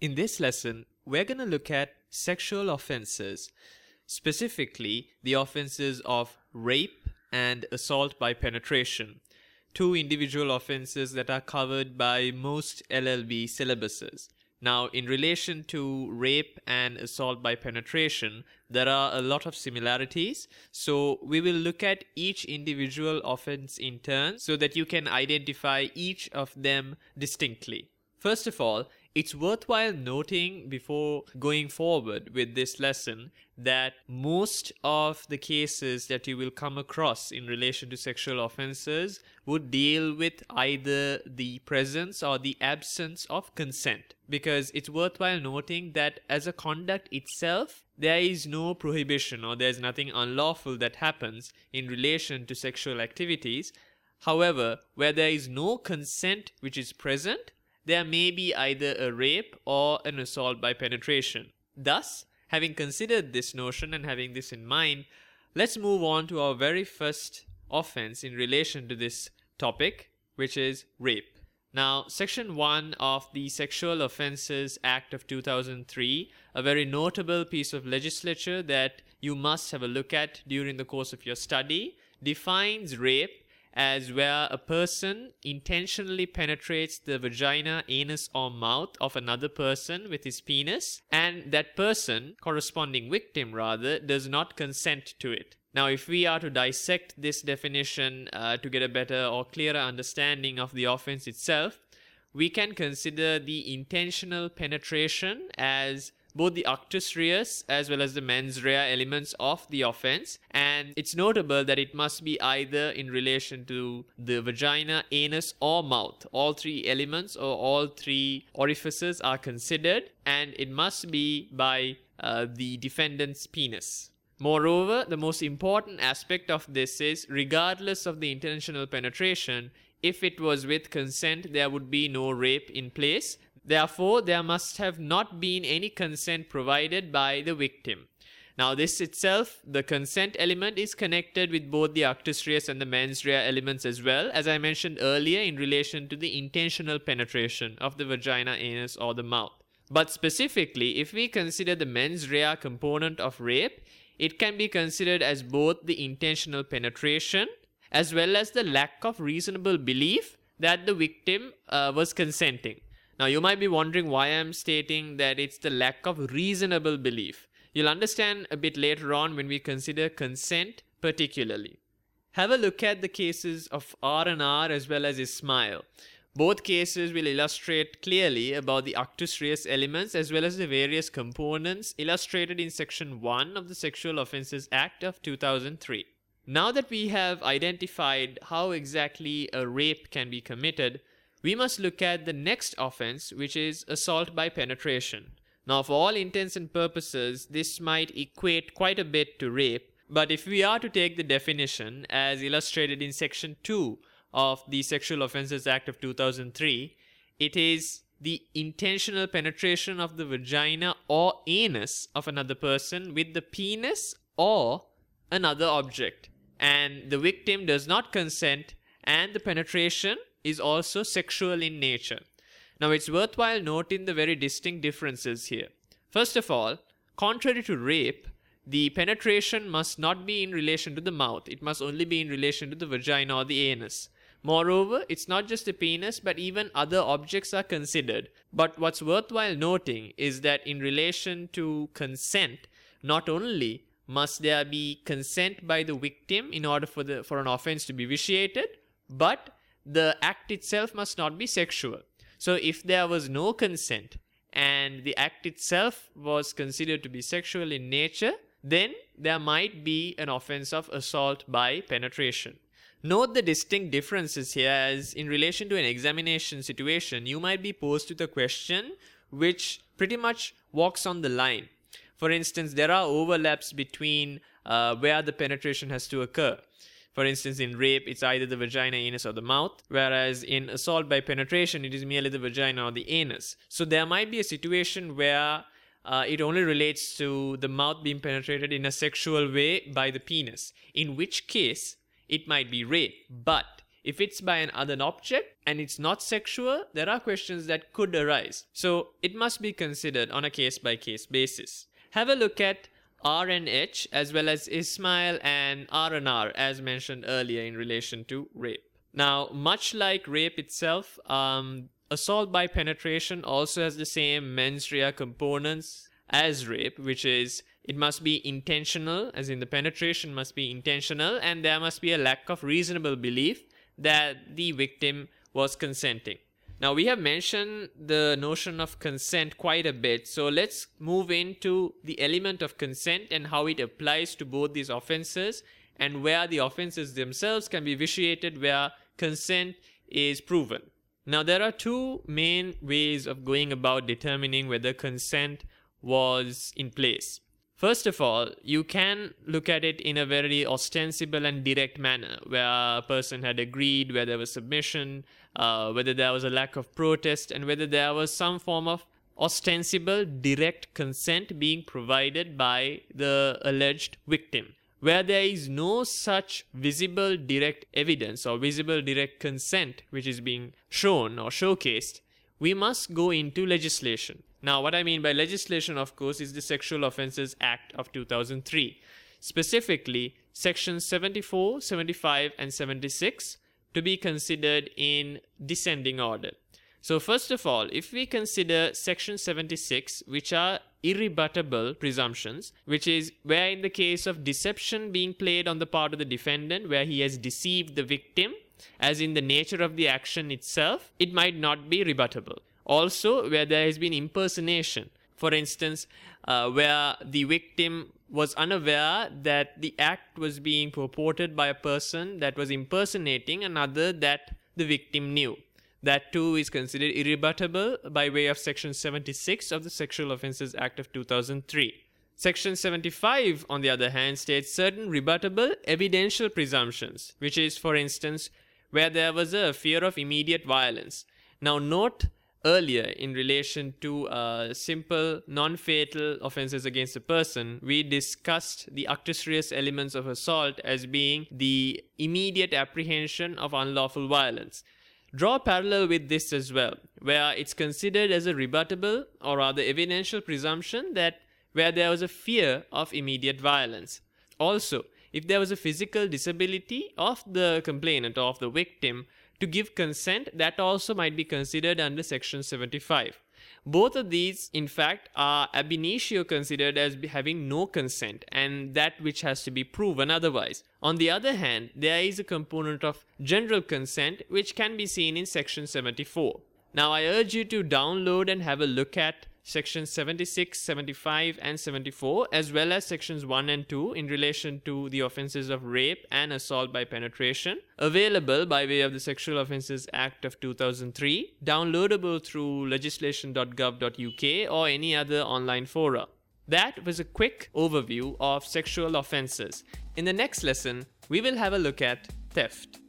In this lesson, we're going to look at sexual offenses, specifically the offenses of rape and assault by penetration, two individual offenses that are covered by most LLB syllabuses. Now, in relation to rape and assault by penetration, there are a lot of similarities. So, we will look at each individual offense in turn so that you can identify each of them distinctly. First of all, it's worthwhile noting before going forward with this lesson that most of the cases that you will come across in relation to sexual offenses would deal with either the presence or the absence of consent. Because it's worthwhile noting that as a conduct itself, there is no prohibition or there's nothing unlawful that happens in relation to sexual activities. However, where there is no consent which is present, there may be either a rape or an assault by penetration. Thus, having considered this notion and having this in mind, let's move on to our very first offense in relation to this topic, which is rape. Now, Section 1 of the Sexual Offences Act of 2003, a very notable piece of legislature that you must have a look at during the course of your study, defines rape as where a person intentionally penetrates the vagina, anus, or mouth of another person with his penis, and that person, corresponding victim rather, does not consent to it. Now, if we are to dissect this definition uh, to get a better or clearer understanding of the offense itself, we can consider the intentional penetration as both the actus reus as well as the mens rea elements of the offense. And it's notable that it must be either in relation to the vagina anus or mouth. All three elements or all three orifices are considered and it must be by uh, the defendant's penis. Moreover, the most important aspect of this is regardless of the intentional penetration, if it was with consent, there would be no rape in place. Therefore, there must have not been any consent provided by the victim. Now, this itself, the consent element is connected with both the actus reus and the mens rea elements as well, as I mentioned earlier in relation to the intentional penetration of the vagina, anus, or the mouth. But specifically, if we consider the mens rea component of rape, it can be considered as both the intentional penetration as well as the lack of reasonable belief that the victim uh, was consenting. Now, you might be wondering why I'm stating that it's the lack of reasonable belief. You'll understand a bit later on when we consider consent particularly. Have a look at the cases of R and R as well as Ismail. Both cases will illustrate clearly about the actus reus elements as well as the various components illustrated in section 1 of the Sexual Offences Act of 2003. Now that we have identified how exactly a rape can be committed, we must look at the next offense, which is assault by penetration. Now, for all intents and purposes, this might equate quite a bit to rape, but if we are to take the definition as illustrated in section 2 of the Sexual Offences Act of 2003, it is the intentional penetration of the vagina or anus of another person with the penis or another object. And the victim does not consent, and the penetration is also sexual in nature. Now, it's worthwhile noting the very distinct differences here. First of all, contrary to rape, the penetration must not be in relation to the mouth, it must only be in relation to the vagina or the anus. Moreover, it's not just the penis, but even other objects are considered. But what's worthwhile noting is that in relation to consent, not only must there be consent by the victim in order for the for an offense to be vitiated, but the act itself must not be sexual. So if there was no consent and the act itself was considered to be sexual in nature, then there might be an offense of assault by penetration. Note the distinct differences here as in relation to an examination situation, you might be posed with a question which pretty much walks on the line. For instance, there are overlaps between uh, where the penetration has to occur. For instance, in rape, it's either the vagina, anus, or the mouth, whereas in assault by penetration, it is merely the vagina or the anus. So there might be a situation where uh, it only relates to the mouth being penetrated in a sexual way by the penis, in which case it might be rape. But If it's by an other object and it's not sexual, there are questions that could arise. So it must be considered on a case by case basis. Have a look at R and H as well as Ismail and R and R as mentioned earlier in relation to rape. Now, much like rape itself, um, assault by penetration also has the same mens rea components as rape, which is it must be intentional, as in the penetration must be intentional, and there must be a lack of reasonable belief that the victim was consenting. Now, we have mentioned the notion of consent quite a bit, so let's move into the element of consent and how it applies to both these offenses and where the offenses themselves can be vitiated where consent is proven. Now, there are two main ways of going about determining whether consent was in place. First of all, you can look at it in a very ostensible and direct manner, where a person had agreed, where there was submission, uh, whether there was a lack of protest, and whether there was some form of ostensible direct consent being provided by the alleged victim. Where there is no such visible direct evidence or visible direct consent which is being shown or showcased, we must go into legislation. Now, what I mean by legislation, of course, is the Sexual Offences Act of 2003, specifically sections 74, 75, and 76 to be considered in descending order. So, first of all, if we consider section 76, which are irrebuttable presumptions, which is where, in the case of deception being played on the part of the defendant, where he has deceived the victim, as in the nature of the action itself, it might not be rebuttable. Also, where there has been impersonation, for instance, uh, where the victim was unaware that the act was being purported by a person that was impersonating another that the victim knew. That too is considered irrebuttable by way of Section 76 of the Sexual Offences Act of 2003. Section 75, on the other hand, states certain rebuttable evidential presumptions, which is, for instance, where there was a fear of immediate violence. Now, note earlier in relation to uh, simple non-fatal offenses against a person we discussed the actus reus elements of assault as being the immediate apprehension of unlawful violence. Draw a parallel with this as well where it's considered as a rebuttable or rather evidential presumption that where there was a fear of immediate violence. Also if there was a physical disability of the complainant or of the victim to give consent, that also might be considered under Section 75. Both of these, in fact, are ab initio considered as having no consent and that which has to be proven otherwise. On the other hand, there is a component of general consent which can be seen in Section 74. Now, I urge you to download and have a look at sections 76, 75, and 74, as well as sections 1 and 2 in relation to the offences of rape and assault by penetration, available by way of the Sexual Offences Act of 2003, downloadable through legislation.gov.uk or any other online fora. That was a quick overview of sexual offences. In the next lesson, we will have a look at theft.